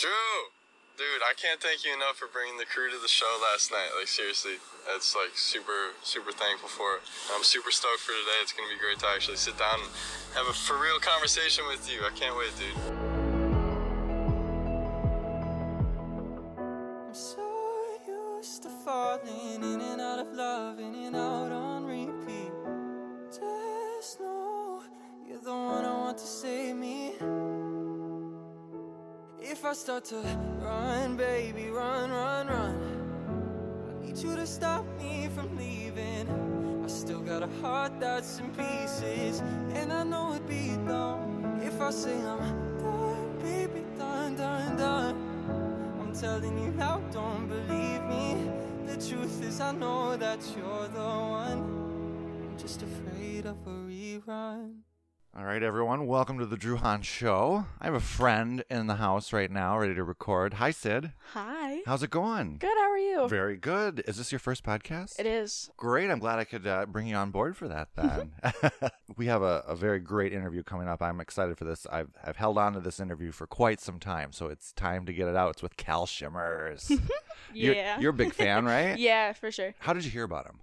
Drew, dude, I can't thank you enough for bringing the crew to the show last night. Like seriously, that's like super, super thankful for it. I'm super stoked for today. It's gonna be great to actually sit down and have a for real conversation with you. I can't wait, dude. Heart that's in pieces, and I know it'd be dumb if I say I'm All right, everyone, welcome to the Drew Hahn Show. I have a friend in the house right now, ready to record. Hi, Syd. Hi. How's it going? Good. How are you? Very good. Is this your first podcast? It is. Great. I'm glad I could uh, bring you on board for that then. we have a, a very great interview coming up. I'm excited for this. I've, I've held on to this interview for quite some time, so it's time to get it out. It's with Kal Schimmers. You're- Yeah. You're, a big fan, right? yeah, for sure. How did you hear about him?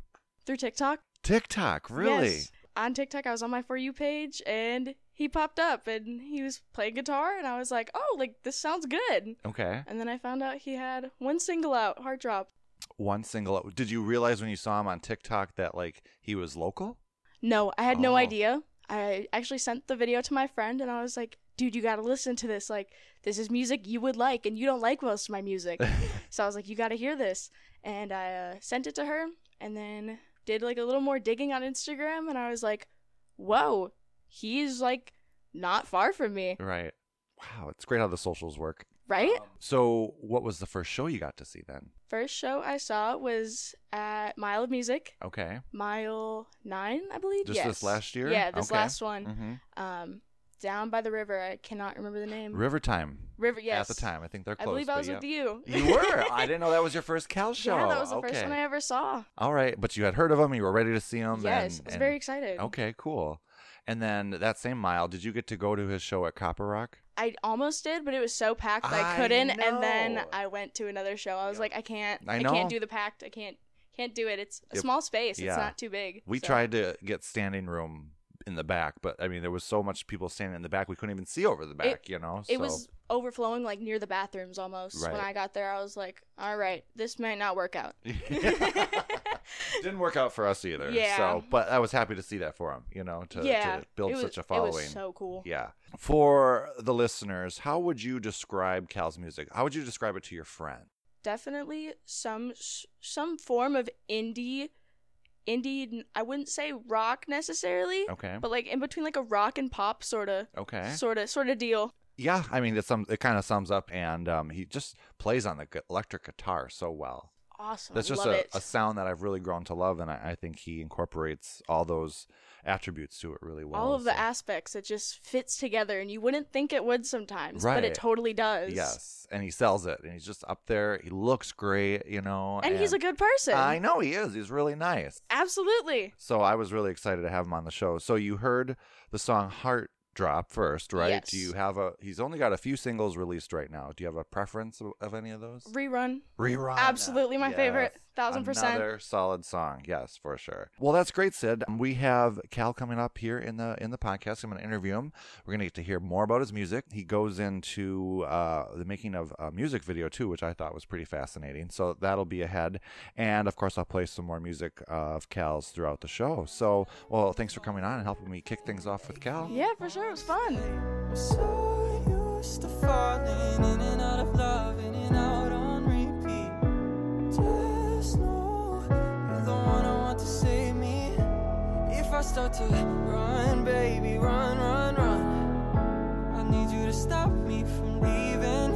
Through TikTok. TikTok, really? Yes. On TikTok, I was on my For You page and he popped up and he was playing guitar and I was like, oh, like this sounds good. Okay. And then I found out he had one single out, Heart Drop. One single. Out. Did you realize when you saw him on TikTok that like he was local? No, I had no Oh. idea. I actually sent the video to my friend and I was like, dude, you gotta listen to this. Like, this is music you would like and you don't like most of my music. so I was like, you gotta hear this. And I uh, sent it to her and then did like a little more digging on Instagram and I was like, whoa, he's like not far from me, Right. Wow, it's great how the socials work. right? So, what was the first show you got to see then? First show I saw was at Mile of Music, Okay. Mile 9, I believe. Just yes. this last year? Yeah, this Okay. last one. hmm Um, down by the river. I cannot remember the name. River Time. River, yes. At the time, I think they're I believe I was yeah. with you. You were. I didn't know that was your first Kal show. Yeah, that was the okay. first one I ever saw. All right, but you had heard of them. You were ready to see them. yes, and, I was and- very excited. Okay, cool. And then that same mile, did you get to go to his show at Copper Rock? I almost did, but it was so packed I I couldn't. And then. I went to another show. I was like, I can't. I I, can't do the packed. I can't. Can't do it. It's a Yep. small space. Yeah. It's not too big. We so- tried to get standing room in the back, but I mean, there was so much people standing in the back, we couldn't even see over the back. you know, It so. was overflowing like near the bathrooms almost. When I got there, I was like, all right, this might not work out. Didn't work out for us either. Yeah. So, but I was happy to see that for him. You know, to, yeah, to build was, such a It following. was so cool. Yeah. For the listeners, how would you describe Kal's music? How would you describe it to your friend? Definitely some some form of indie, indie. I wouldn't say rock necessarily, Okay. but like in between like a rock and pop sort of, Okay. sort of, sort of deal. Yeah, I mean, it's some. It kind of sums up, and um, he just plays on the electric guitar so well. Awesome. That's just a, a sound that I've really grown to love, and I, I think he incorporates all those attributes to it really well. all of the so- aspects it just fits together and you wouldn't think it would sometimes but it totally does Yes, and he sells it, and he's just up there. He looks great, you know. and, he's a good person I know he is. He's really nice. absolutely So I was really excited to have him on the show. So you heard the song Heart Drop first, right? Yes. Do you have a he's only got a few singles released right now. Do you have a preference of, of any of those? rerun Rerun. absolutely my Yes. favorite thousand percent Another solid song, yes, for sure. Well, that's great, Syd. We have Kal coming up here in the in the podcast. I'm going to interview him. We're going to get to hear more about his music. He goes into uh, the making of a music video too, which I thought was pretty fascinating. So that'll be ahead, and of course, I'll play some more music of Kal's throughout the show. So, well, thanks for coming on and helping me kick things off with Kal. yeah for sure it was fun I start to run, baby, run, run, run. I need you to stop me from leaving.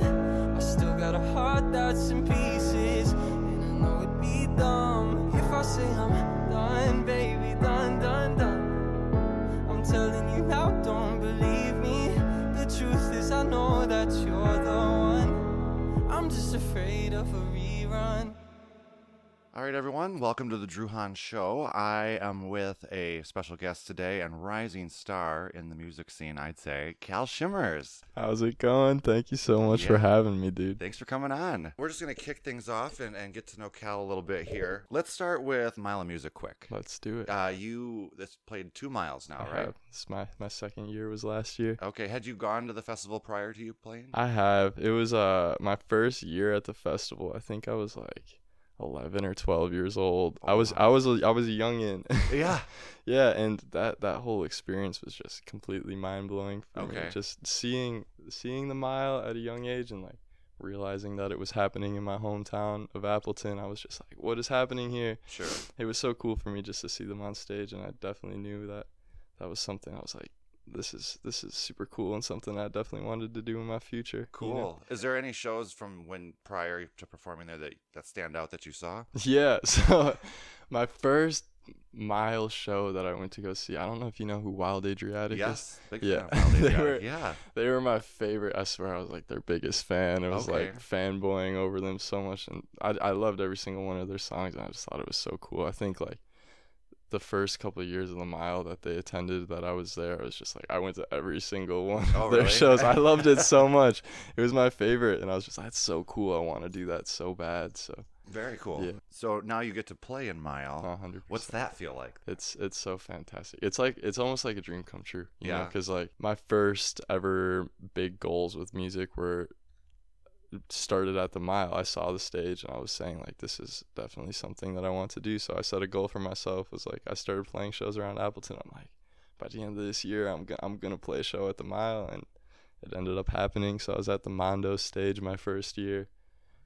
I still got a heart that's in pieces, and I know it'd be dumb if I say I'm done, baby, done, done, done. I'm telling you now, don't believe me. The truth is, I know that you're the one. I'm just afraid of a rerun. All right, everyone, welcome to the Drew Hahn Show. I am with a special guest today and rising star in the music scene, I'd say, Kal Schimmers. How's it going? Thank you so much Yeah. for having me, dude. Thanks for coming on. We're just going to kick things off and, and get to know Kal a little bit here. Let's start with Mile of Music quick. Let's do it. Uh, you this played two miles now, I right? have. This my my second year was last year. Okay. Had you gone to the festival prior to you playing? I have. It was uh my first year at the festival. I think I was like 11 or 12 years old. I Oh, was wow. I was a, I was a youngin. yeah. yeah, and that that whole experience was just completely mind blowing. for Okay. Just seeing seeing the mile at a young age and like realizing that it was happening in my hometown of Appleton. I was just like, what is happening here? Sure. it was so cool for me just to see them on stage and i definitely knew that that was something i was like this is this is super cool and something i definitely wanted to do in my future you know? Cool. Is there any shows from when prior to performing there that that stand out that you saw? yeah so my first mile show that i went to go see i don't know if you know who wild adriatic is yes. Big Yeah. They were- yeah. they were my favorite i swear i was like their biggest fan it was Okay. like fanboying over them so much and I, I loved every single one of their songs and i just thought it was so cool i think like the first couple of years of the mile that they attended that i was there i was just like i went to every single one Oh, of their really? shows i loved it so much it was my favorite and i was just like, that's so cool i want to do that so bad so Very cool. Yeah. So now you get to play in Mile. 100 What's that feel like? it's it's so fantastic. It's like it's almost like a dream come true. You Yeah. Because like my first ever big goals with music were started at the mile. I saw the stage and I was saying like this is definitely something that I want to do. So I set a goal for myself. Was like I started playing shows around Appleton. I'm like by the end of this year I'm go- I'm gonna play a show at the mile and it ended up happening. So I was at the Mondo stage my first year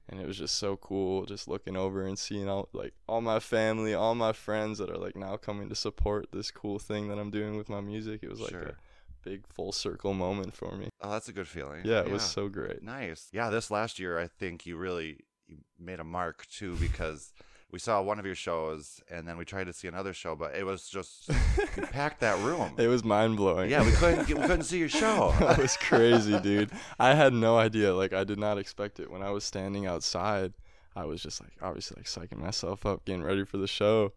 and it was just so cool just looking over and seeing all like all my family all my friends that are like now coming to support this cool thing that i'm doing with my music it was like Sure. a big full circle moment for me Oh, that's a good feeling. yeah it was so great Nice. Yeah, this last year I think you really you made a mark too because we saw one of your shows and then we tried to see another show, but it was just you packed that room. it was mind-blowing yeah, we couldn't get, we couldn't see your show. that was crazy dude i had no idea like i did not expect it when i was standing outside i was just like obviously like psyching myself up getting ready for the show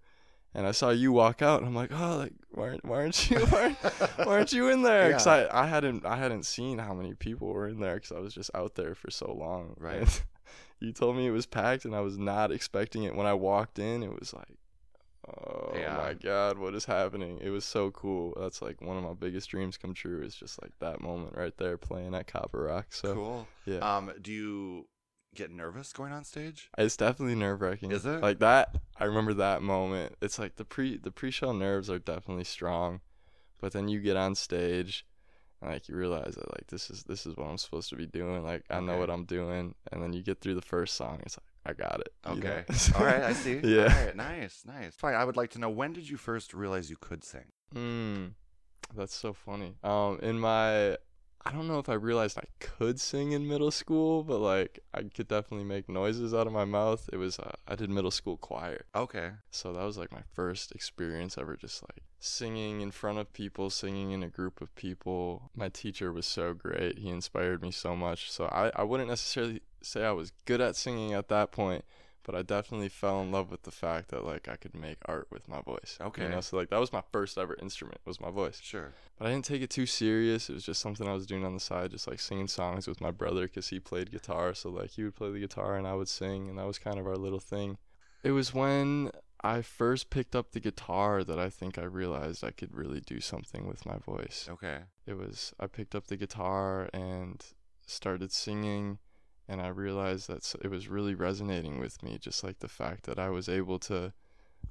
and I saw you walk out, and I'm like, oh, like why aren't, why aren't you why aren't, why aren't you in there? Because Yeah. I, I hadn't I hadn't seen how many people were in there because I was just out there for so long. Right. And you told me it was packed, and I was not expecting it. When I walked in, it was like, oh Yeah. my god, what is happening? It was so cool. That's like one of my biggest dreams come true. Is just like that moment right there playing at Copper Rock. So cool. yeah. Um, do you get nervous going on stage? It's definitely nerve wracking. Is it? like that? I remember that moment. It's like the pre the pre show nerves are definitely strong, but then you get on stage, and like you realize that like this is this is what I'm supposed to be doing. Like I know Okay. what I'm doing, and then you get through the first song. It's like I got it. you know? Okay. All right, I see. Yeah. All right, nice, nice. Fine. I would like to know when did you first realize you could sing? Hmm. That's so funny. Um, in my, I don't know if I realized I could sing in middle school, but like I could definitely make noises out of my mouth. It was uh, I did middle school choir. Okay. So that was like my first experience ever just like singing in front of people, singing in a group of people. My teacher was so great. He inspired me so much. So I, I wouldn't necessarily say I was good at singing at that point, but I definitely fell in love with the fact that like I could make art with my voice. Okay. You know, so like that was my first ever instrument was my voice. Sure. But I didn't take it too serious. It was just something I was doing on the side, just like singing songs with my brother because he played guitar. So like he would play the guitar and I would sing, and that was kind of our little thing. It was when I first picked up the guitar that I think I realized I could really do something with my voice. Okay. It was I picked up the guitar and started singing and I realized that it was really resonating with me just like the fact that I was able to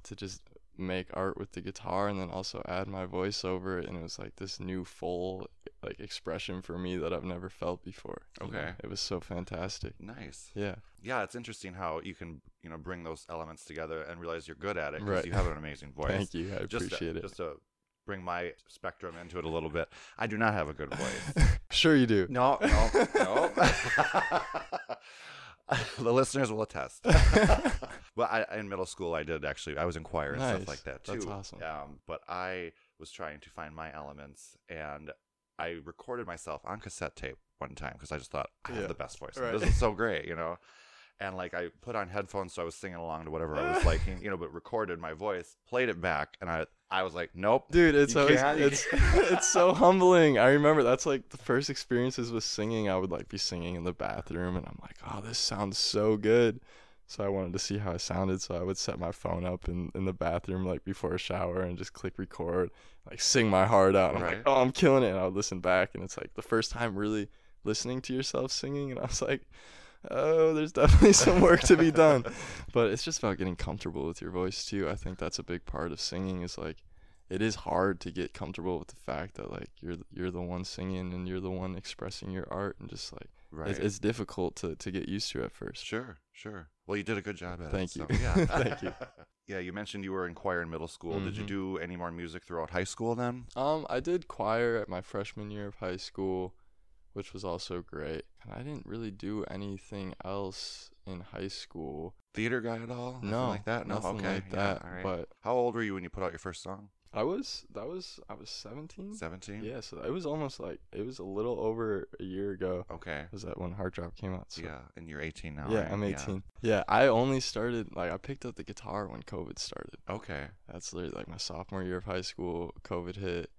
to just make art with the guitar and then also add my voice over it and it was like this new full like expression for me that I've never felt before. you know? Okay. It was so fantastic. Nice. Yeah. Yeah, it's interesting how you can, you know, bring those elements together and realize you're good at it because Right. you have an amazing voice. Thank you. I Just appreciate it. Just to bring my spectrum into it a little bit, I do not have a good voice. sure you do. no, no, no. the listeners will attest. but I, in middle school, I did actually. I was in choir and Nice. stuff like that too. That's awesome. Um, but I was trying to find my elements, and I recorded myself on cassette tape one time because I just thought I have the best voice. Right. This is so great, you know. and like I put on headphones, so I was singing along to whatever I was liking, you know, but recorded my voice, played it back, and I I was like, nope, Dude, it's always it's it's so humbling. I remember that's like the first experiences with singing. I would like be singing in the bathroom, and I'm like, oh, this sounds so good. So I wanted to see how I sounded. So I would set my phone up in, in the bathroom like before a shower and just click record, like sing my heart out. And I'm Right. like, oh, I'm killing it. And I would listen back, and it's like the first time really listening to yourself singing, and I was like, oh, there's definitely some work to be done. But it's just about getting comfortable with your voice too. I think that's a big part of singing. Is like it is hard to get comfortable with the fact that like you're you're the one singing and you're the one expressing your art and just like right. it's, it's difficult to to get used to at first. Sure, sure. Well, you did a good job at Thank it. you. so, yeah. Thank you. Yeah, you mentioned you were in choir in middle school. Did you Mhm. do any more music throughout high school then? Um, I did choir at my freshman year of high school, which was also great. And I didn't really do anything else in high school. Theater guy at all? Nothing No, like that. No, nothing okay, like yeah, that. all right. But how old were you when you put out your first song? I was that was I was 17. Seventeen. Yeah, so it was almost like it was a little over a year ago. Okay. Was that when Heart Drop came out? So Yeah, and you're 18 now. yeah, right? I'm 18. Yeah. I only started like I picked up the guitar when COVID started. Okay. That's literally like my sophomore year of high school. COVID hit,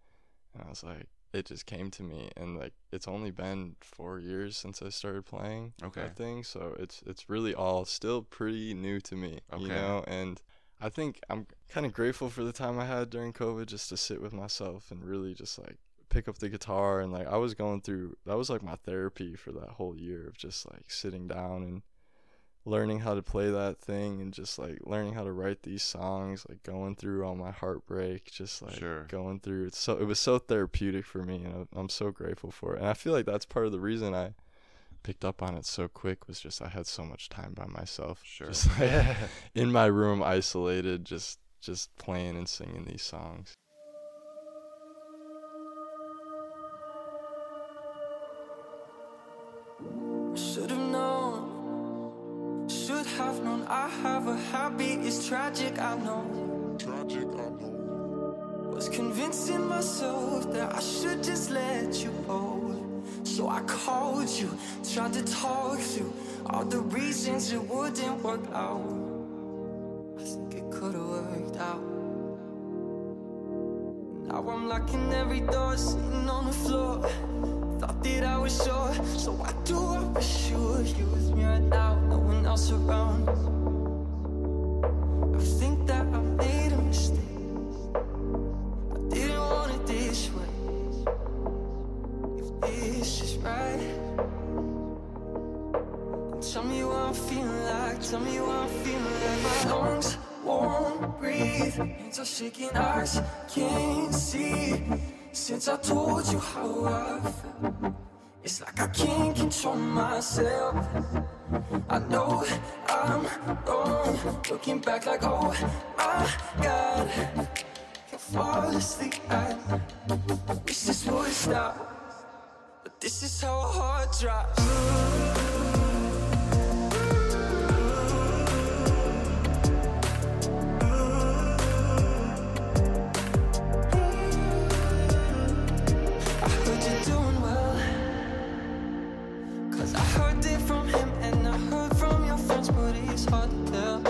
and I was like, it just came to me, and like it's only been four years since I started playing Okay. that thing, so it's it's really all still pretty new to me, Okay. you know. And I think I'm kind of grateful for the time I had during COVID, just to sit with myself and really just like pick up the guitar and like I was going through that was like my therapy for that whole year of just like sitting down and learning how to play that thing and just like learning how to write these songs like going through all my heartbreak just like Sure. going through it's so it was so therapeutic for me and i'm so grateful for it and i feel like that's part of the reason i picked up on it so quick was just i had so much time by myself Sure. just like in my room isolated just just playing and singing these songs I have a habit, it's tragic, I know. Tragic, I know. Was convincing myself that I should just let you go. So I called you, tried to talk through all the reasons it wouldn't work out. I think it could have worked out. Now I'm locking every door, sitting on the floor. Thought that I was sure, so I do I wish you were here with me right now, else around. I think that I made a mistake. I didn't want it this way. If this is right, then tell me what I'm feeling like. Tell me what I'm feeling like. My lungs won't breathe, hands are shaking, eyes can't see. Since I told you how I feel, it's like I can't control myself. I know I'm wrong, looking back like, oh my god, can't fall asleep night. Wish this would stop, but this is how a heart drops. But it's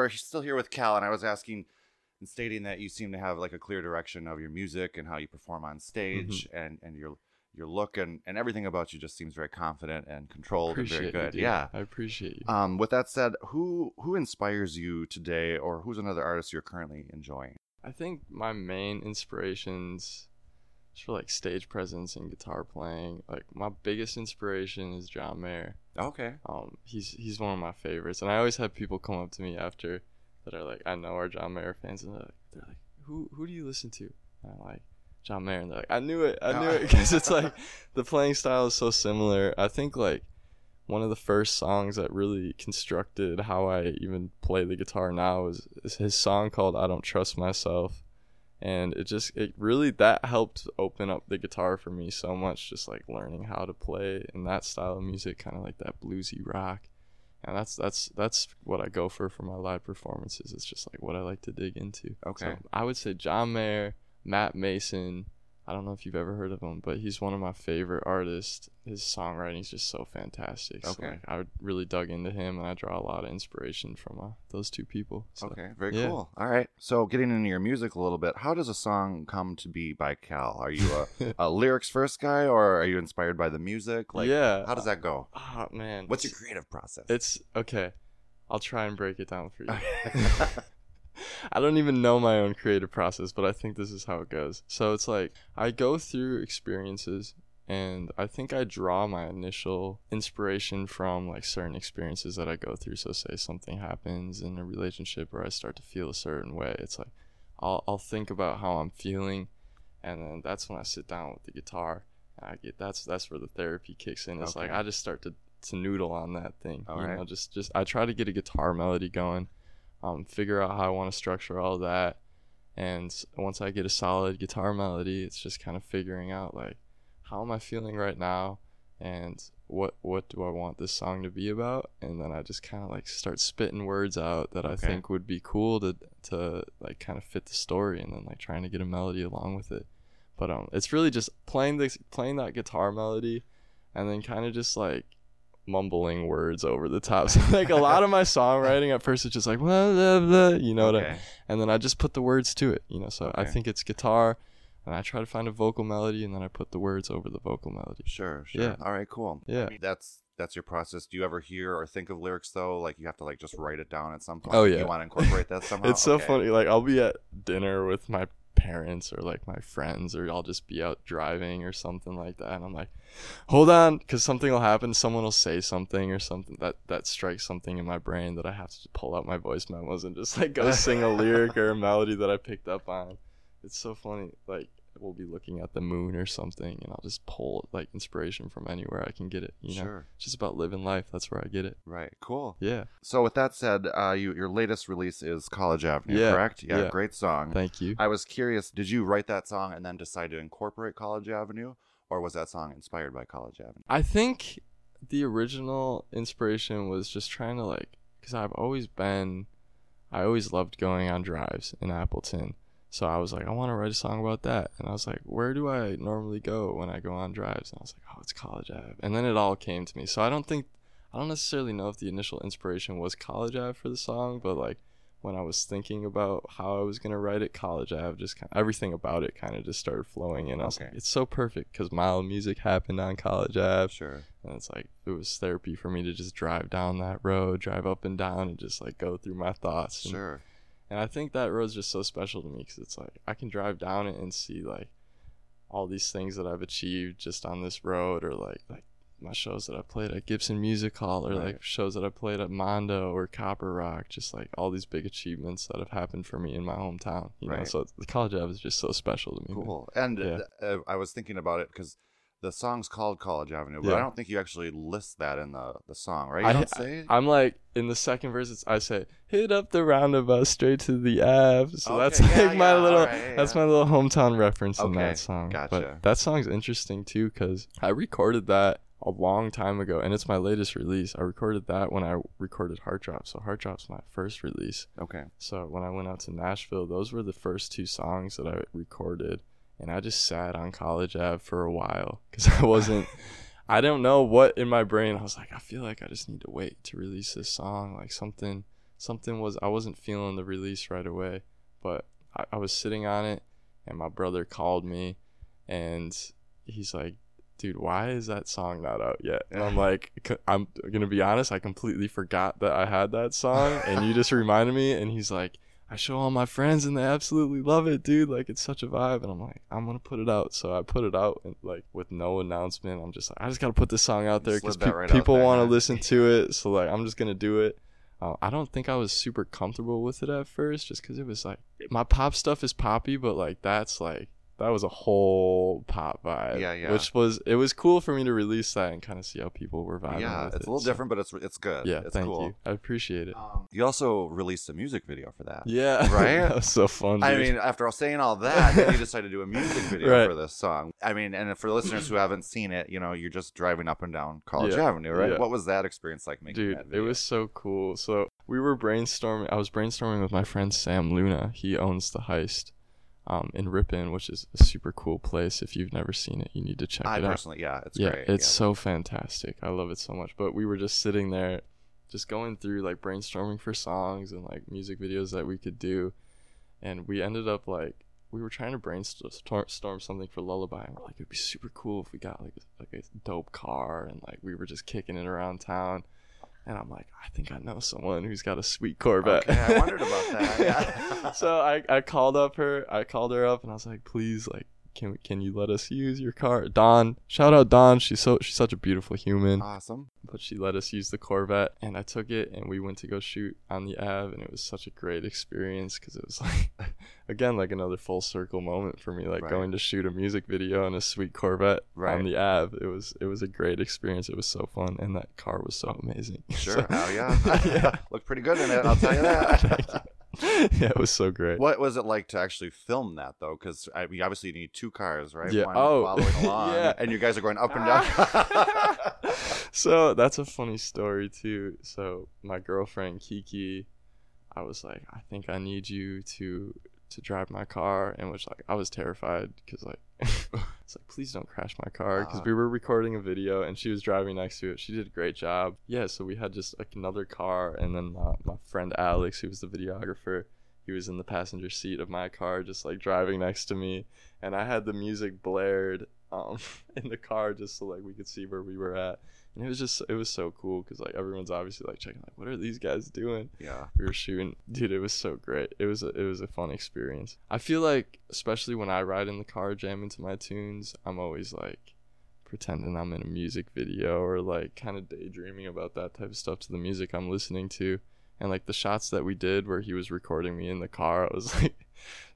we're still here with Kal, and I was asking and stating that you seem to have like a clear direction of your music and how you perform on stage, Mm-hmm. and and your your look and and everything about you just seems very confident and controlled Appreciate and very good. dude. yeah. I appreciate you. Um, with that said, who who inspires you today, or who's another artist you're currently enjoying? I think my main inspirations just for like stage presence and guitar playing. Like my biggest inspiration is John Mayer. Okay. Um, he's he's one of my favorites, and I always have people come up to me after that are like, I know are John Mayer fans, and they're like, they're like who who do you listen to? And I'm like, John Mayer, and they're like, I knew it, I knew it, because it's like the playing style is so similar. I think like one of the first songs that really constructed how I even play the guitar now is, is his song called I Don't Trust Myself. And it just it really that helped open up the guitar for me so much, just like learning how to play in that style of music, kind of like that bluesy rock. And that's that's that's what I go for for my live performances. It's just like what I like to dig into. Okay. So I would say John Mayer, Matt Maeson. I don't know if you've ever heard of him, but he's one of my favorite artists. His songwriting is just so fantastic. So, Okay. like, I really dug into him, and I draw a lot of inspiration from uh, those two people. So, Okay, very yeah. cool. All right. So, getting into your music a little bit, how does a song come to be by Kal? Are you a, a lyrics first guy, or are you inspired by the music? Like, yeah. how does that go? Oh man, What's your creative process? It's okay. I'll try and break it down for you. I don't even know my own creative process, but I think this is how it goes. So it's like I go through experiences and I think I draw my initial inspiration from like certain experiences that I go through. So say something happens in a relationship where I start to feel a certain way. It's like I'll I'll think about how I'm feeling and then that's when I sit down with the guitar and I get that's that's where the therapy kicks in. It's like I just start to to noodle on that thing. All you right. know, just just I try to get a guitar melody going, um, figure out how I want to structure all that, and once I get a solid guitar melody, it's just kind of figuring out like how am I feeling right now, and what what do I want this song to be about, and then I just kind of like start spitting words out that I think would be cool to to like kind of fit the story, and then like trying to get a melody along with it. But um, it's really just playing this playing that guitar melody, and then kind of just like mumbling words over the top. So like a lot of my songwriting at first is just like blah, blah, blah, you know what I, and then I just put the words to it, you know. So I think it's guitar, and I try to find a vocal melody, and then I put the words over the vocal melody. Sure, sure. Yeah. All right, cool. Yeah. I mean, that's that's your process. Do you ever hear or think of lyrics though? Like you have to like just write it down at some oh, point. Oh, yeah, You want to incorporate that somehow? It's so Okay. funny. Like I'll be at dinner with my parents or like my friends, or I'll just be out driving or something like that, and I'm like, hold on, because something will happen. Someone will say something or something that that strikes something in my brain that I have to pull out my voice memos and just like go sing a lyric or a melody that I picked up on. It's so funny. Like we'll be looking at the moon or something, and I'll just pull like inspiration from anywhere I can get it. You know, Sure. it's just about living life. That's where I get it. Right. Cool. Yeah. So with that said, uh, you your latest release is College Avenue, Yeah, correct? Yeah, yeah. great song. Thank you. I was curious, did you write that song and then decide to incorporate College Avenue, or was that song inspired by College Avenue? I think the original inspiration was just trying to like, because I've always been, I always loved going on drives in Appleton. So I was like, I want to write a song about that. And I was like, where do I normally go when I go on drives? And I was like, oh, it's College Ave. And then it all came to me. So I don't think, I don't necessarily know if the initial inspiration was College Ave for the song, but like when I was thinking about how I was going to write it, College Ave, just kind of, everything about it kind of just started flowing in. I was like, it's so perfect because Mile of Music happened on College Ave. Sure. And it's like it was therapy for me to just drive down that road, drive up and down, and just like go through my thoughts. And, Sure. And I think that road's just so special to me because it's like I can drive down it and see like all these things that I've achieved just on this road, or like like my shows that I played at Gibson Music Hall, or Right. like shows that I played at Mondo or Copper Rock. Just like all these big achievements that have happened for me in my hometown. You know, Right. so the College Ave is just so special to me. man. Cool. And Yeah. uh, I was thinking about it because the song's called College Avenue, but Yeah. I don't think you actually list that in the, the song, right? You I, don't say. I'm like in the second verse. It's, I say hit up the roundabout straight to the Ave. So that's yeah, like my yeah, little yeah, that's my little hometown reference in that song. gotcha. But that song's interesting too because I recorded that a long time ago, and it's my latest release. I recorded that when I recorded Heart Drop. So Heart Drop's my first release. Okay. So when I went out to Nashville, those were the first two songs that I recorded, and I just sat on College Ave for a while because I wasn't. I don't know what in my brain. I was like, I feel like I just need to wait to release this song. Like something, something was. I wasn't feeling the release right away, but I, I was sitting on it, and my brother called me, and he's like, dude, why is that song not out yet? And I'm like, I'm gonna be honest, I completely forgot that I had that song, and you just reminded me. And he's like, I show all my friends, and they absolutely love it, dude. Like it's such a vibe. And I'm like, I'm gonna put it out. So I put it out, and like with no announcement, I'm just like, I just gotta put this song out there because that right people want to listen to it. So like, I'm just gonna do it. Uh, I don't think I was super comfortable with it at first, just because it was like my pop stuff is poppy, but like that's like that was a whole pop vibe. Yeah, yeah. Which was it was cool for me to release that and kind of see how people were vibing. yeah, with it's it, a little so- different, but it's it's good. Yeah, it's thank cool. you. I appreciate it. Um, you also released a music video for that. yeah, right? that was so fun. I dude. mean, after all saying all that, then you decided to do a music video Right. for this song. I mean, and for listeners who haven't seen it, you know, you're just driving up and down College Yeah, Avenue, right? yeah. What was that experience like making dude that it was so cool so we were brainstorming i was brainstorming with my friend sam luna he owns the heist um, in ripon which is a super cool place. If you've never seen it you need to check I it out. I personally, yeah, it's yeah great. it's yeah. so fantastic. I love it so much. But we were just sitting there just going through like brainstorming for songs and like music videos that we could do. And we ended up like we were trying to brainstorm something for lullaby. And we're like it'd be super cool if we got like like a dope car. And like we were just kicking it around town and i'm like i think i know someone who's got a sweet corvette Okay, I wondered about that, yeah. so I, I called up her i called her up and i was like please like can, can you let us use your car Don, shout out Don. she's so she's such a beautiful human awesome. but she let us use the Corvette and I took it and we went to go shoot on the Ave and it was such a great experience because it was like again like another full circle moment for me like Right. going to shoot a music video in a sweet Corvette Right. on the Ave it was it was a great experience it was so fun and that car was so amazing Sure, So- yeah. yeah Looked pretty good in it, I'll tell you that. yeah it was so great What was it like to actually film that though? Because I mean, obviously you need two cars, right? Yeah. One Oh, following along, yeah. and you guys are going up and down. so that's a funny story too. So my girlfriend Kiki, I was like, I think I need you to to drive my car, and which like I was terrified because like it's like please don't crash my car because Ah. we were recording a video and she was driving next to it. She did a great job. Yeah, so we had just like another car, and then uh, my friend Alex, who was the videographer. He was in the passenger seat of my car, just like driving next to me, and I had the music blared um, in the car just so like we could see where we were at and it was just it was so cool because like everyone's obviously like checking like what are these guys doing? Yeah. we were shooting. Dude it was so great. It was a, it was a fun experience. I feel like especially when i ride in the car jamming to my tunes i'm always like pretending i'm in a music video or like kind of daydreaming about that type of stuff to the music i'm listening to and like the shots that we did where he was recording me in the car i was like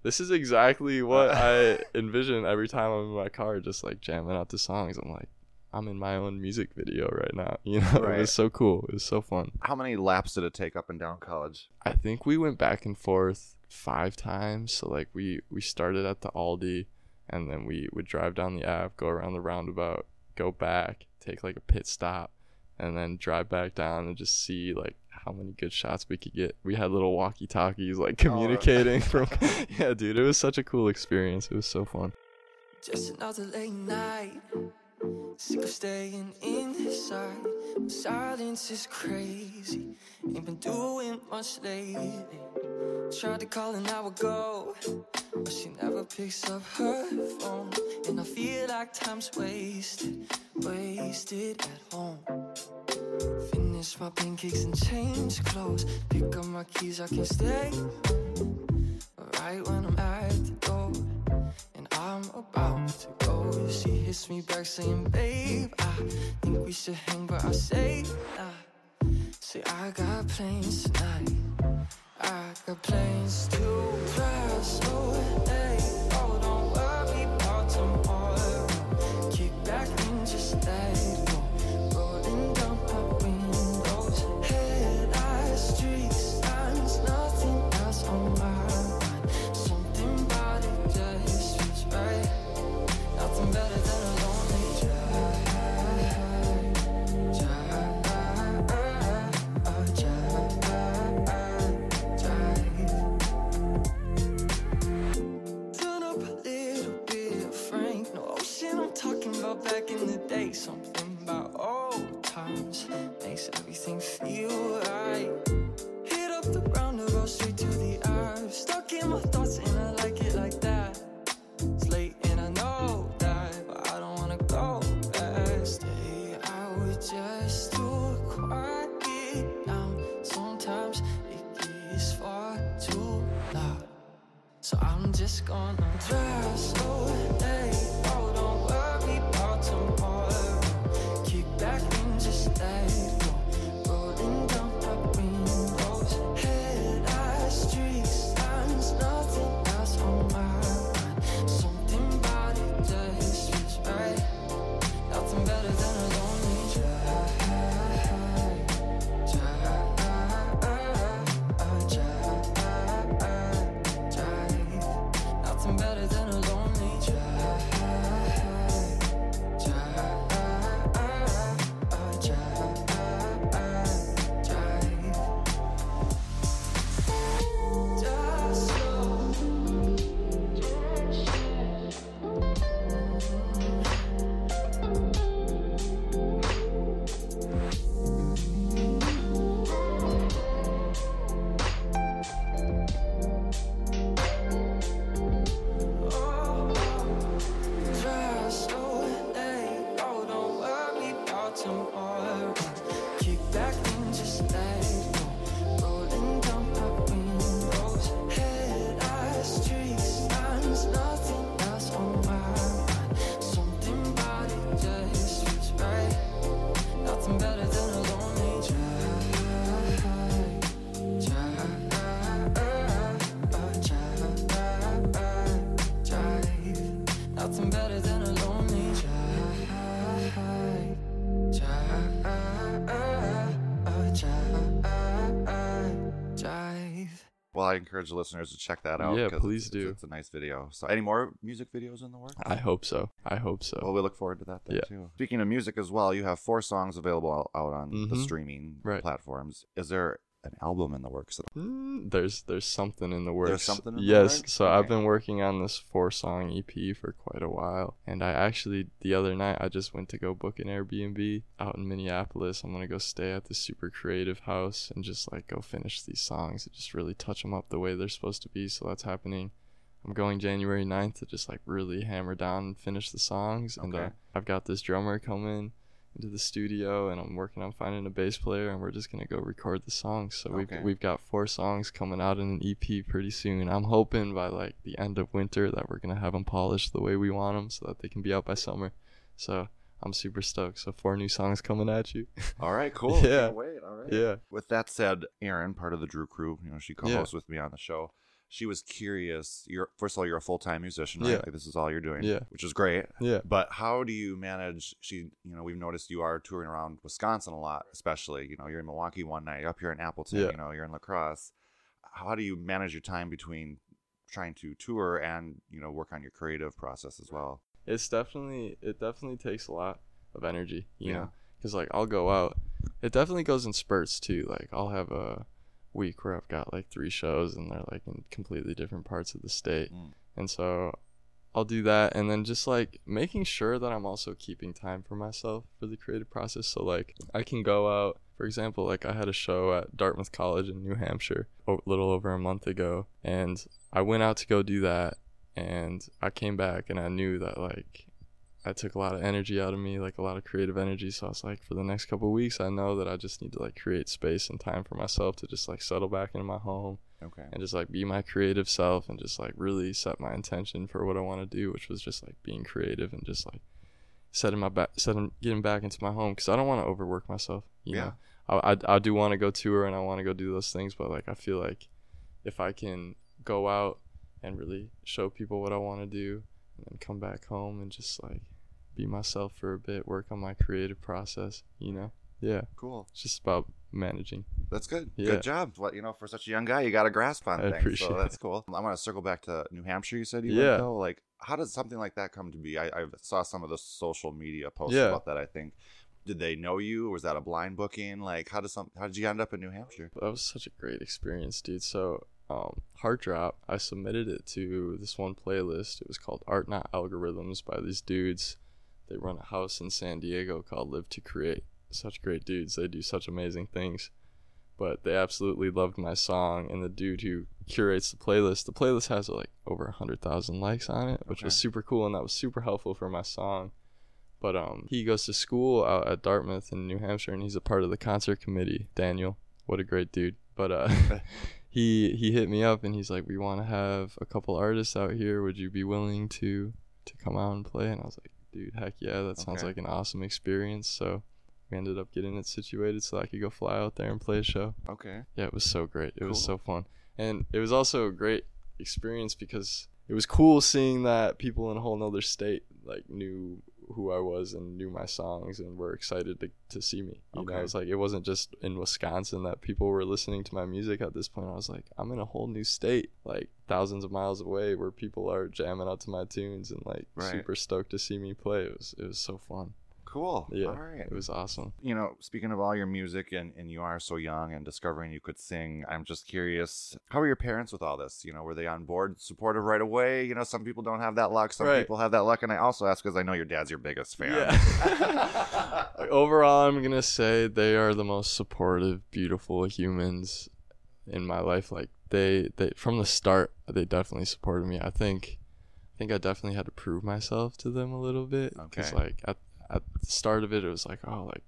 this is exactly what uh. i envision every time i'm in my car just like jamming out the songs. I'm like i'm in my own music video right now you know? It was so cool. It was so fun. How many laps did it take up and down college? I think we went back and forth five times. So like we we started at the Aldi, and then we would drive down the Ave, go around the roundabout, go back, take like a pit stop, and then drive back down and just see like how many good shots we could get. We had little walkie talkies like oh, communicating from. Yeah, dude, it was such a cool experience. It was so fun. Just another late night. Sick of staying inside. Silence is crazy. Ain't been doing much lately. Tried to call an hour ago, but she never picks up her phone. And I feel like time's wasted, wasted at home. Finish my pancakes and change clothes. Pick up my keys, I can stay. Right when I'm at the door. And I'm about to go. She hits me back saying, Babe, I think we should hang, but I say, nah. Say, I got plans tonight. I got plans to pass away. Encourage the listeners to check that out. Yeah, please it's, do. It's, a nice video. So, any more music videos in the works? I hope so. I hope so. Well, we look forward to that then Yeah. too. Speaking of music as well, you have four songs available out on the Mhm. streaming Right. platforms. Is there an album in the works? Mm, there's there's something in the works. something in the yes. works? So I've been working on this four song EP for quite a while, and I actually the other night I just went to go book an Airbnb out in Minneapolis. I'm gonna go stay at this super creative house and just like go finish these songs and just really touch them up the way they're supposed to be. So that's happening. I'm going January 9th to just like really hammer down and finish the songs, and uh, Okay. I've got this drummer coming into the studio and I'm working on finding a bass player and we're just gonna go record the songs. So Okay. we've we've got four songs coming out in an EP pretty soon. I'm hoping by like the end of winter that we're gonna have them polished the way we want them so that they can be out by summer. So I'm super stoked. So four new songs coming at you. All right, cool. Yeah. Wait. All right. yeah. With that said, Erin, part of the Drew crew, you know, she co-hosts with me on the show. She was curious. You're first of all, you're a full time musician, right? Yeah. Like this is all you're doing, Yeah. which is great. Yeah. But how do you manage? She, you know, we've noticed you are touring around Wisconsin a lot, especially. You know, you're in Milwaukee one night, you're up here in Appleton. Yeah. You know, you're in La Crosse. How do you manage your time between trying to tour and you know work on your creative process as well? It's definitely it definitely takes a lot of energy, you Yeah. know, because like I'll go out. It definitely goes in spurts too. Like I'll have a week where I've got like three shows and they're like in completely different parts of the state, Mm. and so I'll do that, and then just like making sure that I'm also keeping time for myself for the creative process. So like I can go out. For example, like I had a show at Dartmouth College in New Hampshire a little over a month ago, and I went out to go do that, and I came back and I knew that like I took a lot of energy out of me, like a lot of creative energy. So I was like, for the next couple of weeks, I know that I just need to like create space and time for myself to just like settle back into my home Okay. and just like be my creative self and just like really set my intention for what I want to do, which was just like being creative and just like setting my back, setting getting back into my home because I don't want to overwork myself. You Yeah. know, I, I I do want to go tour and I want to go do those things, but like I feel like if I can go out and really show people what I want to do and then come back home and just like be myself for a bit, work on my creative process, you know? Yeah. Cool. It's just about managing. That's good. Yeah. Good job. What you know, for such a young guy, you got a grasp on I things. appreciate so that's it. cool. I want to circle back to New Hampshire. You said you Yeah. though. Like, how does something like that come to be? I, I saw some of the social media posts Yeah. about that. I think. Did they know you? Or Was that a blind booking? Like, how does some? How did you end up in New Hampshire? That was such a great experience, dude. So, um, Heart Drop, I submitted it to this one playlist. It was called Art Not Algorithms by these dudes. They run a house in San Diego called Live to Create. Such great dudes. They do such amazing things. But they absolutely loved my song, and the dude who curates the playlist, the playlist has like over a hundred thousand likes on it, which was super cool, and that was super helpful for my song. But um, he goes to school out at Dartmouth in New Hampshire, and he's a part of the concert committee. Daniel, what a great dude! But uh, he he hit me up and he's like, "We want to have a couple artists out here. Would you be willing to to come out and play?" And I was like, "Dude, heck yeah, that sounds Okay. like an awesome experience." So we ended up getting it situated so I could go fly out there and play a show. Okay. Yeah, it was so great. It was so fun. And it was also a great experience because it was cool seeing that people in a whole nother state like knew who I was and knew my songs and were excited to, to see me. You Okay. know, it's like it wasn't just in Wisconsin that people were listening to my music at this point. I was like, I'm in a whole new state, like thousands of miles away where people are jamming out to my tunes and like Right. super stoked to see me play. It was it was so fun. Cool. Yeah. All right. It was awesome. you know, speaking of all your music and, and you are so young and discovering you could sing, I'm just curious, how were your parents with all this? You know, were they on board, supportive right away? You know, some people don't have that luck, some Right. people have that luck. And I also ask because I know your dad's your biggest fan. Yeah. Overall, I'm gonna say they are the most supportive, beautiful humans in my life. Like they, they from the start, they definitely supported me. I think, I think I definitely had to prove myself to them a little bit. Okay. Because like at at the start of it, it was like, oh, like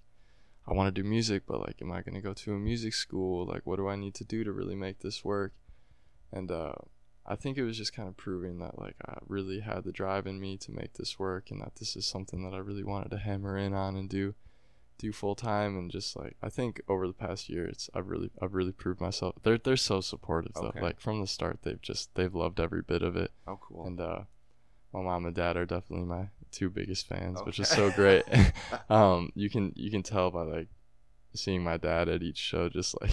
I want to do music, but like, am I gonna go to a music school? Like, what do I need to do to really make this work? And uh, I think it was just kind of proving that like I really had the drive in me to make this work and that this is something that I really wanted to hammer in on and do do full time and just like I think over the past year it's I've really I've really proved myself. They're they're so supportive though. Okay. Like from the start they've just they've loved every bit of it. Oh, cool. And uh my mom and dad are definitely my two biggest fans, which is so great. um you can you can tell by like seeing my dad at each show just like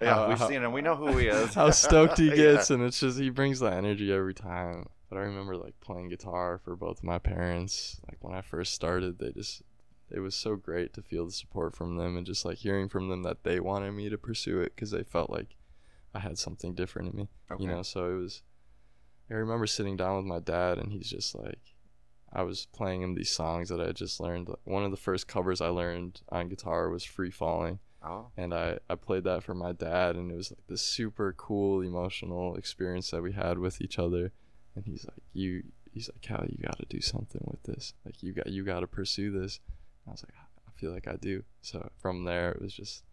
yeah, how- we've how- seen him. We know who he is. how stoked he Yeah. gets and it's just he brings that energy every time but i remember like playing guitar for both of my parents like when i first started they just it was so great to feel the support from them and just like hearing from them that they wanted me to pursue it because they felt like i had something different in me Okay. you know so it was i remember sitting down with my dad and he's just like i was playing him these songs that i just learned. One of the first covers i learned on guitar was free falling. Oh, and I, I played that for my dad and it was like this super cool emotional experience that we had with each other. And he's like you he's like Kal you got to do something with this. Like you got you got to pursue this. And I was like I feel like I do. So from there it was just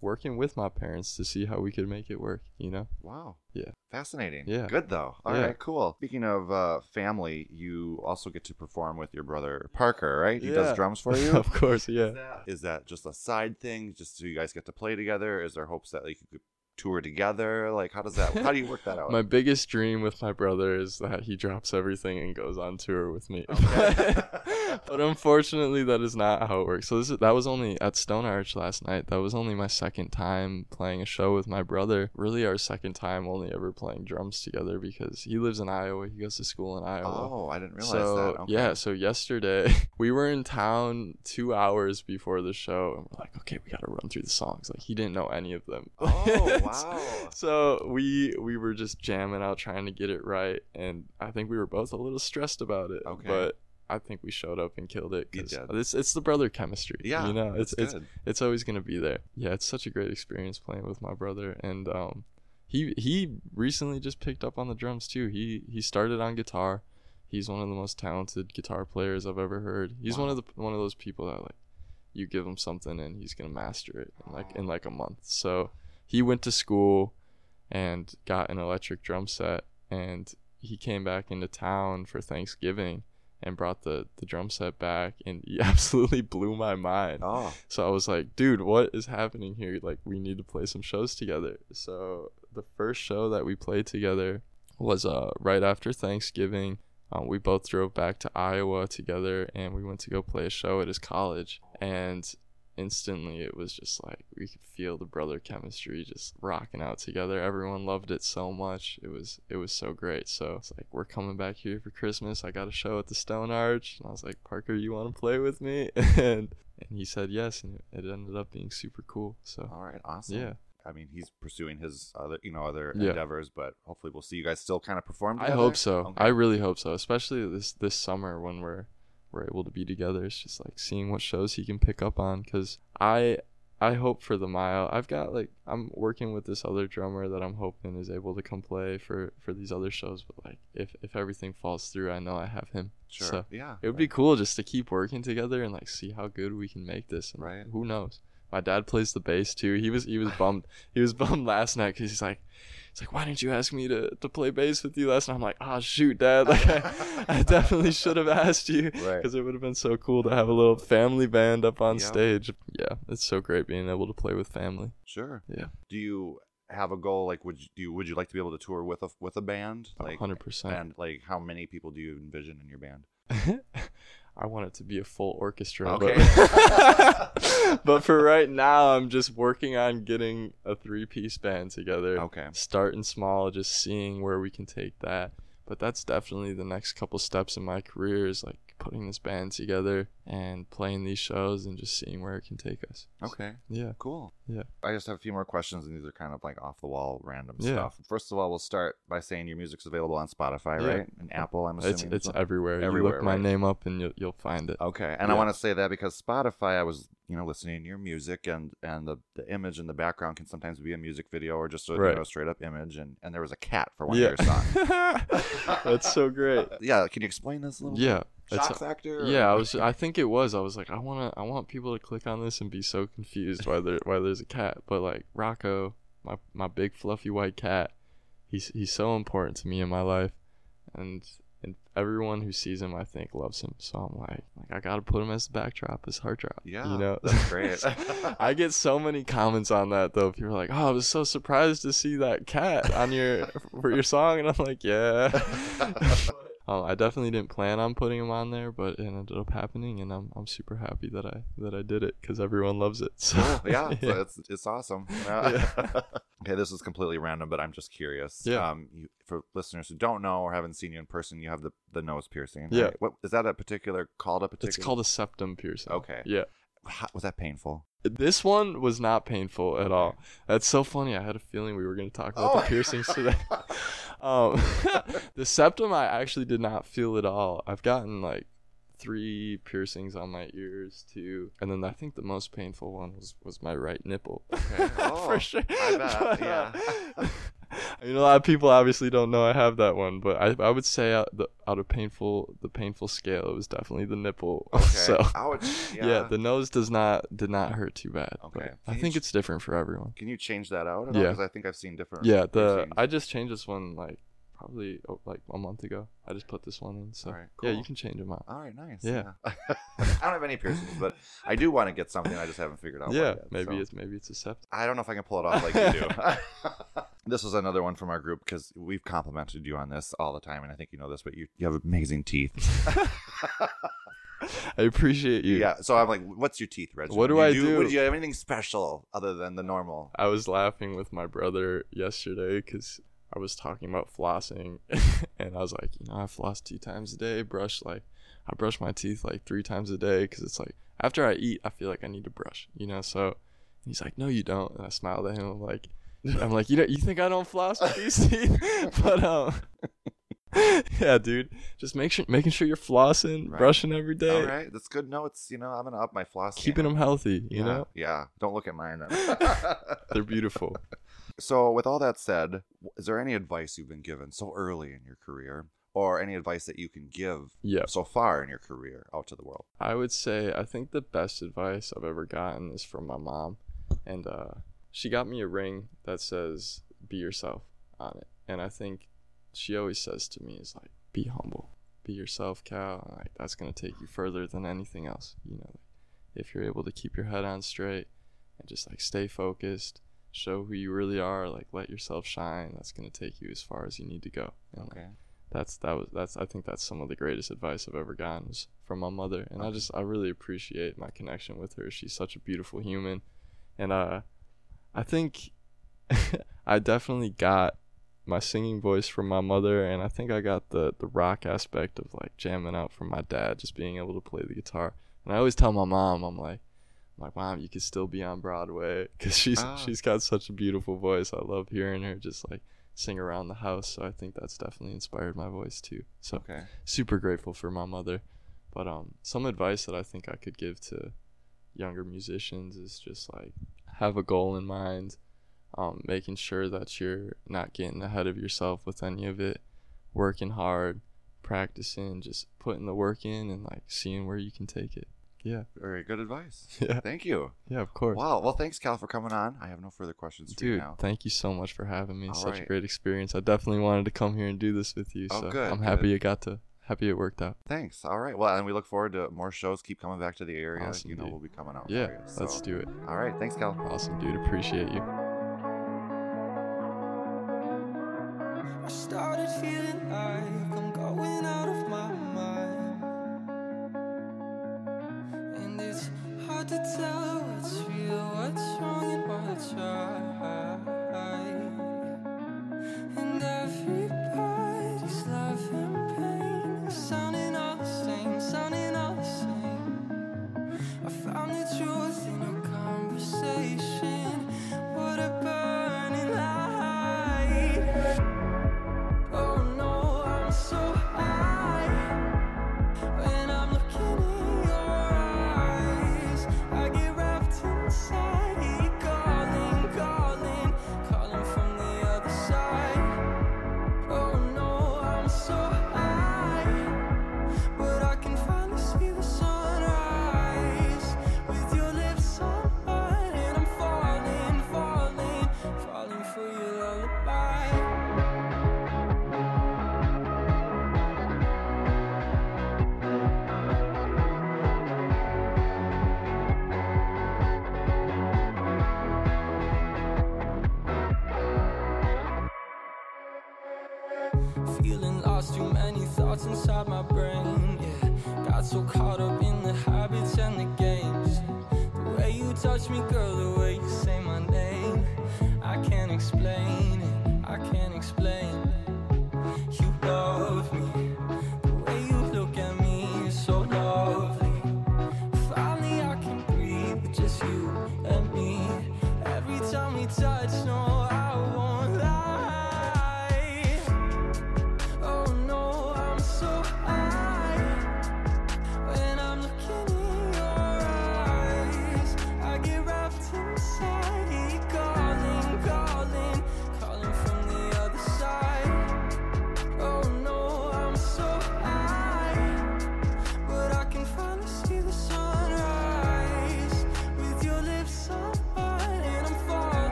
working with my parents to see how we could make it work you know wow. Yeah. Fascinating. Yeah. Good, though. All right, Yeah. cool. Speaking of uh, family, you also get to perform with your brother Parker, right? He Yeah. does drums for you. of course yeah Is that, is that just a side thing, just so you guys get to play together? Is there hopes that like you could tour together? Like, how does that? How do you work that out? my biggest dream with my brother is that he drops everything and goes on tour with me. Okay. but unfortunately, that is not how it works. So this is, that was only at Stone Arch last night. That was only my second time playing a show with my brother. Really, our second time only ever playing drums together because he lives in Iowa. He goes to school in Iowa. oh, I didn't realize So that. Okay. yeah, so yesterday we were in town two hours before the show, and we're like, okay, we gotta run through the songs. Like he didn't know any of them. Oh, wow. so we we were just jamming out, trying to get it right, and I think we were both a little stressed about it. Okay. But I think we showed up and killed it. 'cause. It's it's the brother chemistry. Yeah, you know, it's it's good. it's always gonna be there. Yeah, it's such a great experience playing with my brother, and um, he he recently just picked up on the drums too. He he started on guitar. He's one of the most talented guitar players I've ever heard. He's one of the one of those people that like you give him something and he's gonna master it in like in like a month. So he went to school and got an electric drum set and he came back into town for Thanksgiving and brought the the drum set back and he absolutely blew my mind. Oh, So I was like, dude, what is happening here? Like, we need to play some shows together. So the first show that we played together was uh right after Thanksgiving. Um, we both drove back to Iowa together, and we went to go play a show at his college. And instantly, it was just like we could feel the brother chemistry just rocking out together. Everyone loved it so much. It was it was so great. So it's like we're coming back here for Christmas. I got a show at the Stone Arch, and I was like, Parker, you want to play with me? and and he said yes, and it ended up being super cool. So all right, awesome. Yeah. I mean, he's pursuing his other, you know, other Yeah. endeavors, but hopefully we'll see you guys still kind of perform. I hope so. Okay. I really hope so, especially this this summer when we're we're able to be together. It's just like seeing what shows he can pick up on because I I hope for the mile. I've got like I'm working with this other drummer that I'm hoping is able to come play for for these other shows. But like if if everything falls through, I know I have him. Sure. So yeah. it would be cool just to keep working together and like see how good we can make this. And Right. Who knows? My dad plays the bass too. He was he was bummed. He was bummed last night because he's like, he's like, why didn't you ask me to, to play bass with you last night? I'm like, oh shoot, dad. Like I, I definitely should have asked you Right. because it would have been so cool to have a little family band up on Yep. stage. Yeah, it's so great being able to play with family. Sure. Yeah. Do you have a goal? Like, would you, do you, would you like to be able to tour with a with a band? Like, hundred percent. and like, how many people do you envision in your band? I want it to be a full orchestra. Okay. But, but for right now, I'm just working on getting a three piece band together. Okay. Starting small, just seeing where we can take that. But that's definitely the next couple steps in my career is like putting this band together and playing these shows and just seeing where it can take us. Okay. Yeah. Cool. Yeah. I just have a few more questions, and these are kind of like off the wall, random Yeah. stuff. First of all, we'll start by saying your music's available on Spotify, Yeah. right? And Apple, I'm assuming. It's it's well? everywhere. you Everywhere, look my name up and you'll you'll find it. Okay, and I want to say that because Spotify, I was you know listening to your music, and and the, the image in the background can sometimes be a music video or just a you know, straight up image, and and there was a cat for one yeah. of your songs. that's so great. yeah, can you explain this a little? Yeah. bit? It's shock factor. or- Yeah, I was. I think it was. I was like, I wanna, I want people to click on this and be so confused why there, why there's a cat. But like Rocco, my my big fluffy white cat, he's he's so important to me in my life, and and everyone who sees him, I think, loves him. So I'm like, like I gotta put him as the backdrop, as heart drop. Yeah, you know, that's great. I get so many comments on that though. People are like, "Oh, I was so surprised to see that cat on your for your song," and I'm like, "Yeah." Um, I definitely didn't plan on putting him on there, but it ended up happening, and I'm I'm super happy that I that I did it because everyone loves it. So Cool. Yeah, so it's it's awesome. Yeah. okay, this is completely random, but I'm just curious. Yeah. Um, you, for listeners who don't know or haven't seen you in person, you have the the nose piercing. Yeah. right? What is that a particular called a particular? it's called a septum piercing. Okay. Yeah. How, was that painful? This one was not painful at all. That's so funny. I had a feeling we were going to talk about Oh. the piercings today. um, the septum, I actually did not feel at all. I've gotten like three piercings on my ears too, and then I think the most painful one was was my right nipple. Okay. Oh, For sure. I bet, But, uh, yeah. I mean, a lot of people obviously don't know I have that one, but I, I would say out, the, out of painful the painful scale, it was definitely the nipple. Okay. so Ouch. yeah. Yeah. the nose does not did not hurt too bad. Okay. I think ch- it's different for everyone. Can you change that out? Yeah. Because I think I've seen different. Yeah, the piercings. I just changed this one like probably oh, like a month ago. I just put this one in, so Alright, yeah, you can change them out. All right, nice. Yeah. I don't have any piercings, but I do want to get something. I just haven't figured out. yeah, yet, maybe so. it's maybe it's a septum. I don't know if I can pull it off like you do. This was another one from our group because we've complimented you on this all the time, and I think you know this, but you, you have amazing teeth. I appreciate you. yeah. So I'm like, what's your teeth regimen? What do you I do? Would you have anything special other than the normal? I was laughing with my brother yesterday because I was talking about flossing, and I was like, you know, I floss two times a day, brush like, I brush my teeth like three times a day because it's like after I eat, I feel like I need to brush, you know. So he's like, no, you don't, and I smiled at him. I'm like, I'm like, you know, you think I don't floss with these teeth? but um. yeah, dude. Just make sure, making sure you're flossing, Right. brushing every day, All right, that's good No, it's You know, I'm gonna up my floss. keeping game. them healthy. You yeah, know, Yeah. Don't look at mine. Then. they're beautiful. So, with all that said, is there any advice you've been given so early in your career, or any advice that you can give Yeah. so far in your career out to the world? I would say I think the best advice I've ever gotten is from my mom, and uh, she got me a ring that says "Be yourself" on it, and I think she always says to me is like, "Be humble, be yourself, Kal." Like that's gonna take you further than anything else. You know, if you're able to keep your head on straight and just like stay focused, show who you really are, like let yourself shine. That's gonna take you as far as you need to go. And, like, Okay. that's that was that's I think that's some of the greatest advice I've ever gotten was from my mother, and I just I really appreciate my connection with her. She's such a beautiful human, and uh, I think I definitely got my singing voice from my mother, and I think I got the the rock aspect of like jamming out from my dad, just being able to play the guitar. And I always tell my mom, I'm like. I'm like, mom, you could still be on Broadway because she's Ah. she's got such a beautiful voice. I love hearing her just like sing around the house. So I think that's definitely inspired my voice too. So Okay. super grateful for my mother. But um, some advice that I think I could give to younger musicians is just like have a goal in mind, um, making sure that you're not getting ahead of yourself with any of it, working hard, practicing, just putting the work in and like seeing where you can take it. Yeah. Very good advice. Yeah. Thank you. Yeah, of course. Wow. Well, thanks, Kal, for coming on. I have no further questions for you Dude, now. thank you so much for having me. All Such right. a great experience. I definitely wanted to come here and do this with you. Oh, so good, I'm good. happy it got to happy it worked out. Thanks. All right. Well, and we look forward to more shows. Keep coming back to the area. Awesome, you know, dude. we'll be coming out. Yeah, you, let's do it. All right. Thanks, Kal. Awesome, dude. Appreciate you.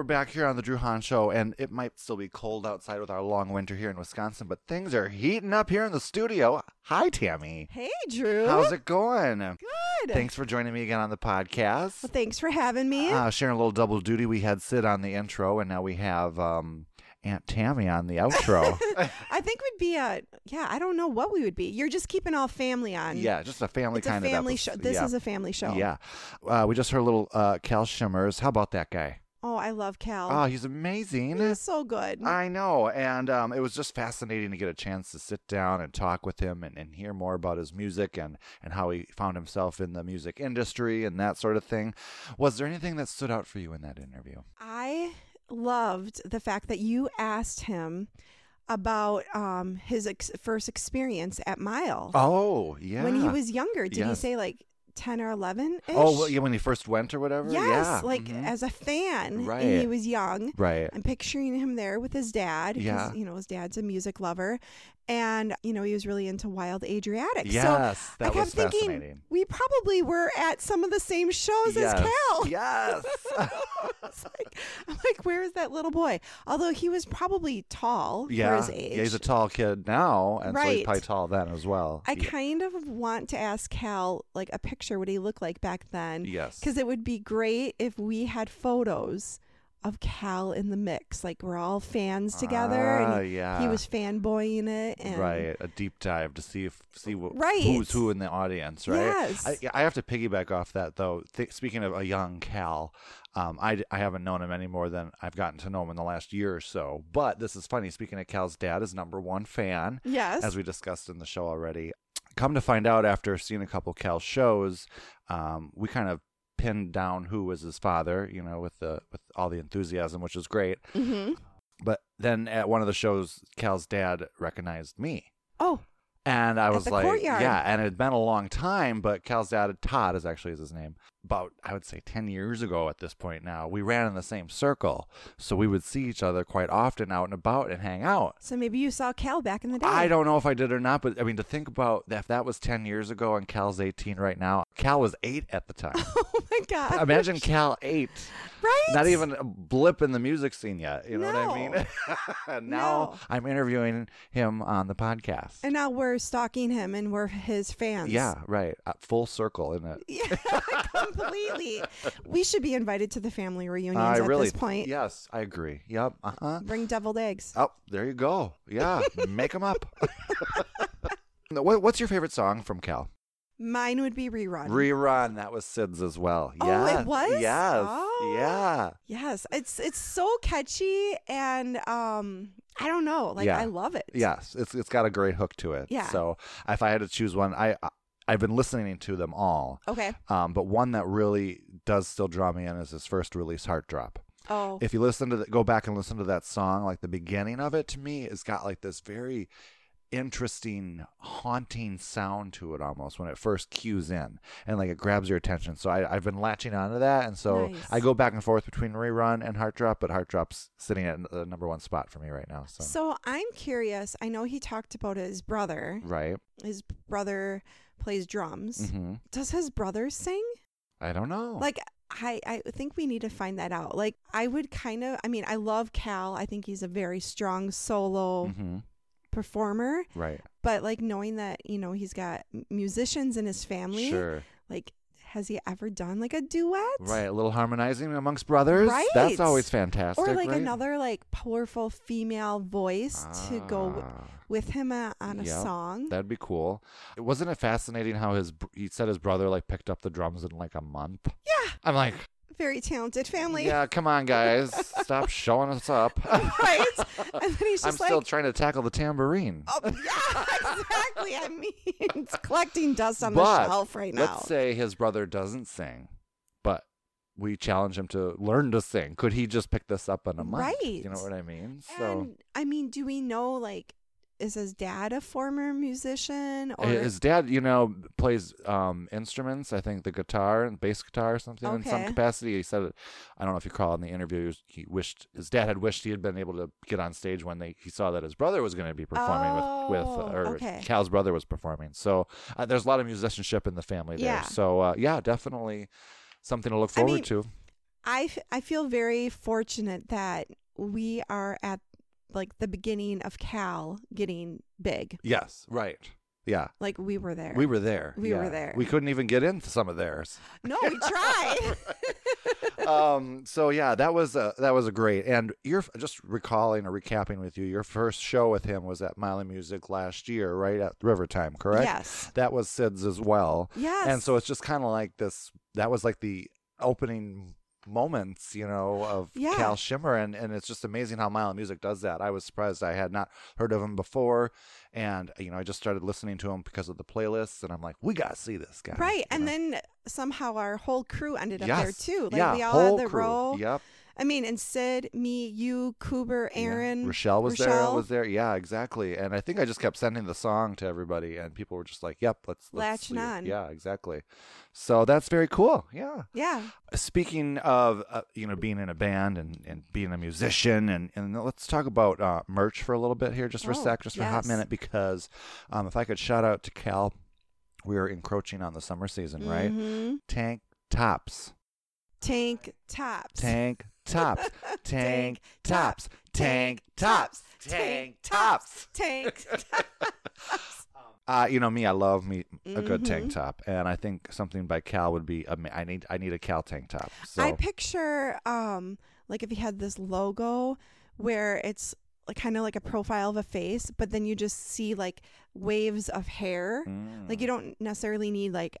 We're back here on the Drew Hahn Show, and it might still be cold outside with our long winter here in Wisconsin, but things are heating up here in the studio. Hi, Tammy. Hey, Drew. How's it going? Good. Thanks for joining me again on the podcast. Well, thanks for having me. Uh, sharing a little double duty. We had Syd on the intro, and now we have um, Aunt Tammy on the outro. I think we'd be a yeah. I don't know what we would be. You're just keeping all family on. yeah, just a family it's a kind of family show. This yeah. is a family show. Yeah. Uh, we just heard a little uh, Kal Schimmers. How about that guy? Oh, I love Kal. Oh, he's amazing. He's so good. I know. And um, it was just fascinating to get a chance to sit down and talk with him and, and hear more about his music and, and how he found himself in the music industry and that sort of thing. Was there anything that stood out for you in that interview? I loved the fact that you asked him about um, his ex- first experience at Mile Oh, yeah. when he was younger. Did he say like ten or eleven? Oh, well, yeah, when he first went or whatever? Yes, yeah. like mhm. as a fan, and Right. he was young. Right. I'm picturing him there with his dad. Yeah. You know, his dad's a music lover. And, you know, he was really into Wild Adriatic. Yes, so that I kept was thinking fascinating. we probably were at some of the same shows yes. as Kal. Yes. Like, I'm like, where is that little boy? Although he was probably tall Yeah, for his age. yeah, he's a tall kid now, and so he's probably tall then as well. I Ye- kind of want to ask Kal like a picture what he looked like back then. yes, Because it would be great if we had photos of Kal in the mix. Like we're all fans together Ah, and he, yeah, he was fanboying it. And right a deep dive to see if see what, Right. who's who in the audience right Yes. I, I have to piggyback off that though Th- speaking of a young Kal um, I, I haven't known him any more than I've gotten to know him in the last year or so. But this is funny. Speaking of Kal's dad is number one fan, Yes. as we discussed in the show already. Come to find out, after seeing a couple Kal shows, um, we kind of pinned down who was his father. You know, with the with all the enthusiasm, which was great. hmm But then at one of the shows, Kal's dad recognized me. Oh, And I was like, courtyard. yeah, and it had been a long time, but Kal's dad, Todd is actually his name. About, I would say, 10 years ago at this point now, we ran in the same circle. So we would see each other quite often out and about and hang out. so maybe you saw Kal back in the day. I don't know if I did or not, but I mean, to think about that, if that was 10 years ago and Kal's 18 right now, Kal was eight at the time. Oh my god. Imagine Kal eight. right? Not even a blip in the music scene yet. You know what I No. mean? Now No. I'm interviewing him on the podcast. And now we're stalking him and we're his fans. Yeah, right. Uh, full circle, isn't it? Yeah, completely. We should be invited to the family reunions I at really, this point. yes, I agree. Yep. Uh huh. Bring deviled eggs. Oh, there you go. Yeah, make them up. what's your favorite song from Kal? Mine would be rerun. Rerun. That was Syd's as well. Oh, yeah. it was? Yes. Oh. Yeah. yes, it's it's so catchy and um I don't know, like Yeah. I love it. Yes. It's it's got a great hook to it. Yeah. So if I had to choose one, I I've been listening to them all, Okay. um, but one that really does still draw me in is his first release, Heart Drop. Oh. if you listen to the, go back and listen to that song like the beginning of it to me it's got like this very interesting haunting sound to it almost when it first cues in and like it grabs your attention so I, i've been latching onto that and so Nice. i go back and forth between rerun and heart drop but heart drop's sitting at the number one spot for me right now so, so I'm curious. I know he talked about his brother. right His brother plays drums. hmm Does his brother sing? i don't know Like I, I think we need to find that out. Like I would kind of I mean, I love Kal. I think he's a very strong solo hmm performer. right But like knowing that, you know, he's got musicians in his family. sure Like has he ever done like a duet? right a little harmonizing amongst brothers Right. that's always fantastic Or like right? another like powerful female voice to go w- Ah. with him uh, on a Yep. song. That'd be cool. Wasn't it fascinating how his br- he said his brother like picked up the drums in like a month? Yeah. I'm like, Very talented family. yeah, come on, guys, stop showing us up. right? And then he's I'm just still like trying to tackle the tambourine. Oh yeah, exactly. I mean, it's collecting dust on But the shelf right now. Let's say his brother doesn't sing, but we challenge him to learn to sing. Could he just pick this up in a month? You know Right. what I mean? So and I mean, do we know like is his dad a former musician or his dad, you know, plays um, instruments. I think the guitar and bass guitar or something in some capacity. He said, it, I don't know if you call it in the interview. He, wished his dad had wished he had been able to get on stage when they he saw that his brother was going to be performing with with Oh, or okay. Kal's brother was performing. So uh, there's a lot of musicianship in the family there. Yeah. So uh, yeah, definitely something to look I forward mean, to. I f- I feel very fortunate that we are at like the beginning of Kal getting big. Yes, right. Yeah, Like we were there. we were there. We were there. We couldn't even get into some of theirs. no, we tried. um so yeah that was a that was a great and you're just recalling or recapping with you your first show with him was at Mile of Music last year right at River Time correct Yes. that was Syd's as well Yes. and so it's just kind of like this that was like the opening moments you know of Yeah. Kal Schimmer and and it's just amazing how Mile of Music does that I was surprised I had not heard of him before and you know I just started listening to him because of the playlists and I'm like we got to see this guy Right. you And know? then somehow our whole crew ended up there too. Like yeah, we all whole had the crew. row. Yep. I mean, and Syd, me, you, Cooper, Yeah. Aaron, Rochelle was there. I was there. Yeah, exactly. And I think I just kept sending the song to everybody, and people were just like, "Yep, let's, let's Latching on. Yeah, exactly. So that's very cool. Yeah. Yeah. Speaking of uh, you know being in a band and, and being a musician, and, and let's talk about uh, merch for a little bit here, just for a Oh, sec, just for a hot minute, because um, if I could shout out to Kal, we are encroaching on the summer season, right? Mhm. Tank tops. Tank tops. Tank tops. tank tops, tank tops, tank tops. tank. Tops. Uh, you know me, I love me a good tank Mhm. top, and I think something by Cal would be. ama- I need I need a Cal tank top. So I picture um like if you had this logo where it's like kind of like a profile of a face, but then you just see like waves of hair. Like you don't necessarily need like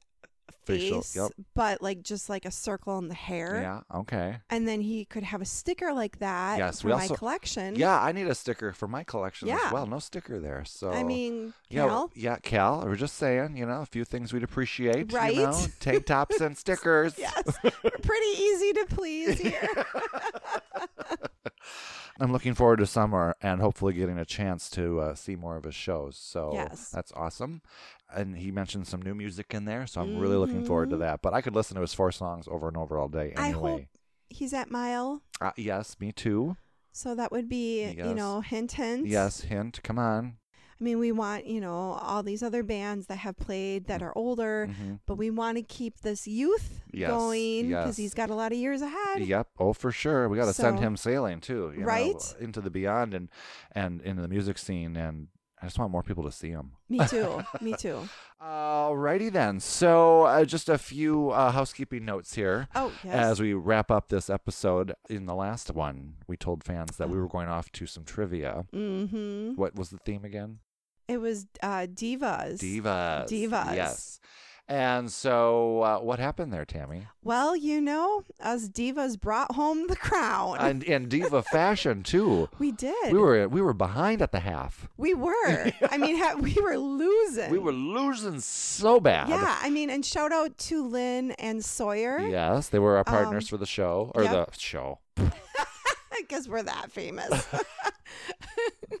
Facial, face, yep. but like just like a circle in the hair. yeah, okay. And then he could have a sticker like that Yes, for we my also- collection. Yeah, I need a sticker for my collection as well. No sticker there, so I mean, Yeah, Kal, yeah, Kal. We're just saying, you know, a few things we'd appreciate. Right? You know, tank tops and stickers. yes, we're pretty easy to please here. I'm looking forward to summer and hopefully getting a chance to uh, see more of his shows. So Yes. that's awesome. And he mentioned some new music in there, so I'm really looking forward to Mhm. that. But I could listen to his four songs over and over all day I anyway. hope he's at Mile, Uh, yes, me too. so that would be you know hint hint. Yes, hint. Come on. I mean, we want you know all these other bands that have played that are older, hmm but we want to keep this youth Yes, going because yes. he's got a lot of years ahead. Yep. Oh, for sure. We got to send him sailing too. you know, Right? into the beyond and and into the music scene. And I just want more people to see him. Me too. Me too. Alrighty then. So uh, just a few uh, housekeeping notes here. Oh yes. As we wrap up this episode, in the last one, we told fans that we Oh. were going off to some trivia. mm-hmm. What was the theme again? It was uh, divas. Divas. Divas. Yes. And so, uh, what happened there, Tammy? Well, you know, us divas brought home the crown. And, and diva fashion too. we did. We were we were behind at the half. We were. I mean, ha- we were losing. We were losing so bad. Yeah, I mean, and shout out to Lynn and Sawyer. Yes, they were our partners Um, for the show or yep. the show. Guess we're that famous.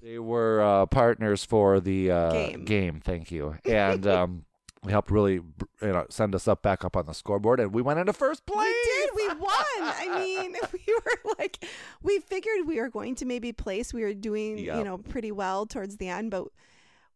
They were uh, partners for the uh, Game. Thank you, and um, they helped really, you know, send us up back up on the scoreboard, and we went into first place. we did. We won. I mean, we were like, we figured we were going to maybe place. We were doing, Yep. you know, pretty well towards the end, but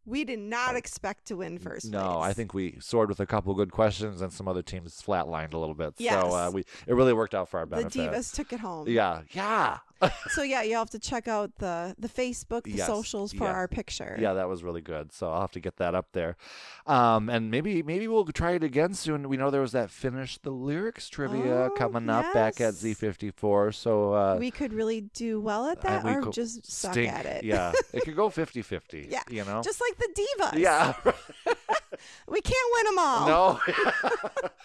we did not expect to win first No, place. I think we soared with a couple good questions, and some other teams flatlined a little bit. Yes. So uh, we it really worked out for our benefit. the divas took it home. Yeah, yeah, So yeah, you'll have to check out the the Facebook, the Yes, socials for yeah. our picture. yeah. That was really good. So I'll have to get that up there, um, and maybe maybe we'll try it again soon. We know there was that finish the lyrics trivia Oh, coming up back at. Z54. So uh, we could really do well at that, we or just suck stink. at it. Yeah, it could go 50-50. Yeah, you know. just like the divas. yeah. we can't win them all. no.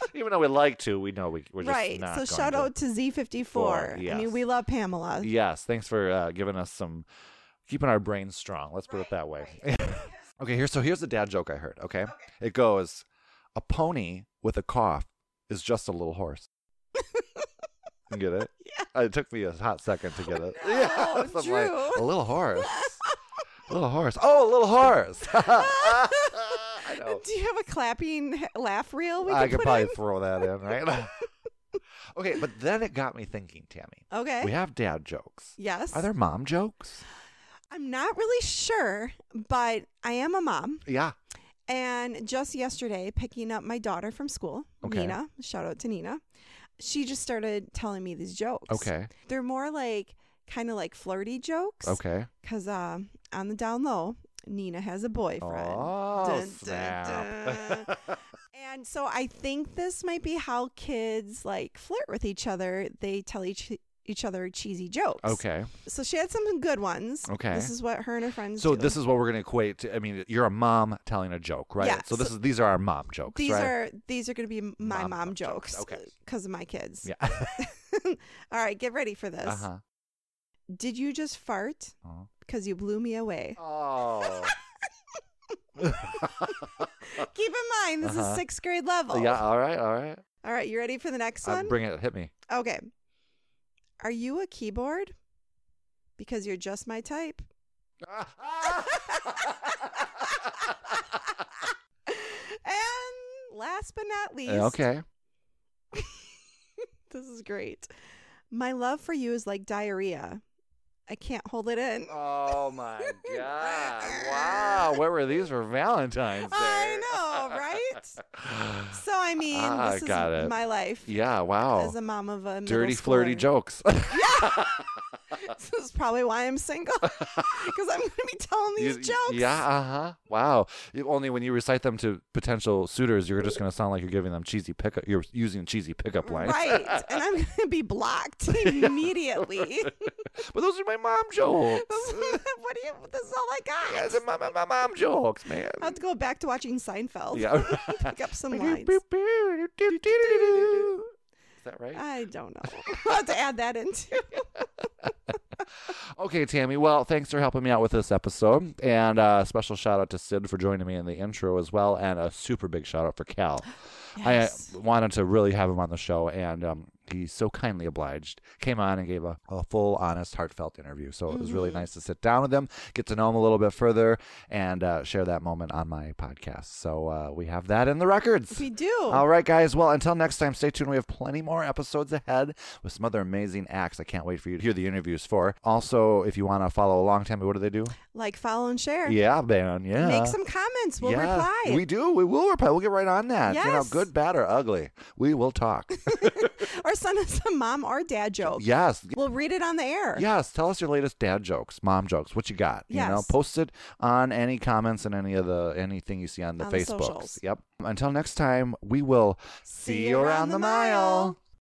Even though we like to, we know we, we're just right. So shout out to Z54. Four, I mean, we love Pamela. Yes, thanks for uh, giving us some, keeping our brains strong. Let's put it that way. okay, here. So here's the dad joke I heard. Okay, it goes: a pony with a cough is just a little horse. You get it? Yeah. It took me a hot second to get it. No, yeah, so like, a little horse. A little horse. Oh, a little horse. Know. Do you have a clapping laugh reel we I could could probably in? throw that in, right? okay, but then it got me thinking, Tammy. Okay. We have dad jokes. yes. Are there mom jokes? I'm not really sure, but I am a mom. Yeah. And just yesterday, picking up my daughter from school, Okay. Nina, shout out to Nina, she just started telling me these jokes. Okay. They're more like kind of like flirty jokes. Okay. Because uh, on the down low, Nina has a boyfriend. Oh, Dun, dun, snap. And so I think this might be how kids like flirt with each other. They tell each each other cheesy jokes. okay. So she had some good ones. Okay. This is what her and her friends So do. this is what we're going to equate to. I mean, you're a mom telling a joke, right? Yeah, So this so- is these are our mom jokes, these right? are these are going to be my Mom mom, jokes. jokes. Okay. Because of my kids. Yeah. All right, get ready for this. uh huh. Did you just fart? Because you blew me away. Oh. Keep in mind, this Uh-huh. is sixth grade level. yeah. All right. All right. All right, you ready for the next Uh, one? bring it. Hit me. okay. Are you a keyboard? Because you're just my type. And last but not least, okay. this is great. My love for you is like diarrhea. I can't hold it in. Oh my God! Wow, where were these for Valentine's Day? I? So I mean, Ah, this is got it. my life Yeah, wow. as a mom of a Dirty, middle flirty schooler. jokes. this is probably why I'm single because I'm going to be telling these You- jokes. Yeah, uh huh. Wow. Only when you recite them to potential suitors, you're just going to sound like you're giving them cheesy pickup. You're using cheesy pickup lines. Right, and I'm going to be blocked immediately. but those are my mom jokes. what do you? This is all I got. Those are my, my, my mom jokes, man. I have to go back to watching Seinfeld. Yeah. Pick up some lines. Is that right? I don't know. I'll have to add that into. Okay, Tammy. Well, thanks for helping me out with this episode. And uh, special shout out to Syd for joining me in the intro as well. And a super big shout out for Kal. Yes. I wanted to really have him on the show, and um, he so kindly obliged. Came on and gave a, a full, honest, heartfelt interview. So it was really nice to sit down with him, get to know him a little bit further, and uh, share that moment on my podcast. So uh, we have that in the records. We do. All right, guys. Well, until next time, stay tuned. We have plenty more episodes ahead with some other amazing acts. I can't wait for you to hear the interviews for. Also, if you want to follow along, Tammy, what do they do? Like, follow, and share. Yeah, man. Yeah. Make some comments. We'll Yeah, reply. We do. We will reply. We'll get right on that. You know, Yes. good, bad, or ugly. We will talk. or send us a mom or dad joke. yes. We'll read it on the air. Yes. Tell us your latest dad jokes, mom jokes. What you got? You know, Yes. post it on any comments and any of the anything you see on the On Facebooks. socials. Yep. Until next time, we will see, you around, the mile.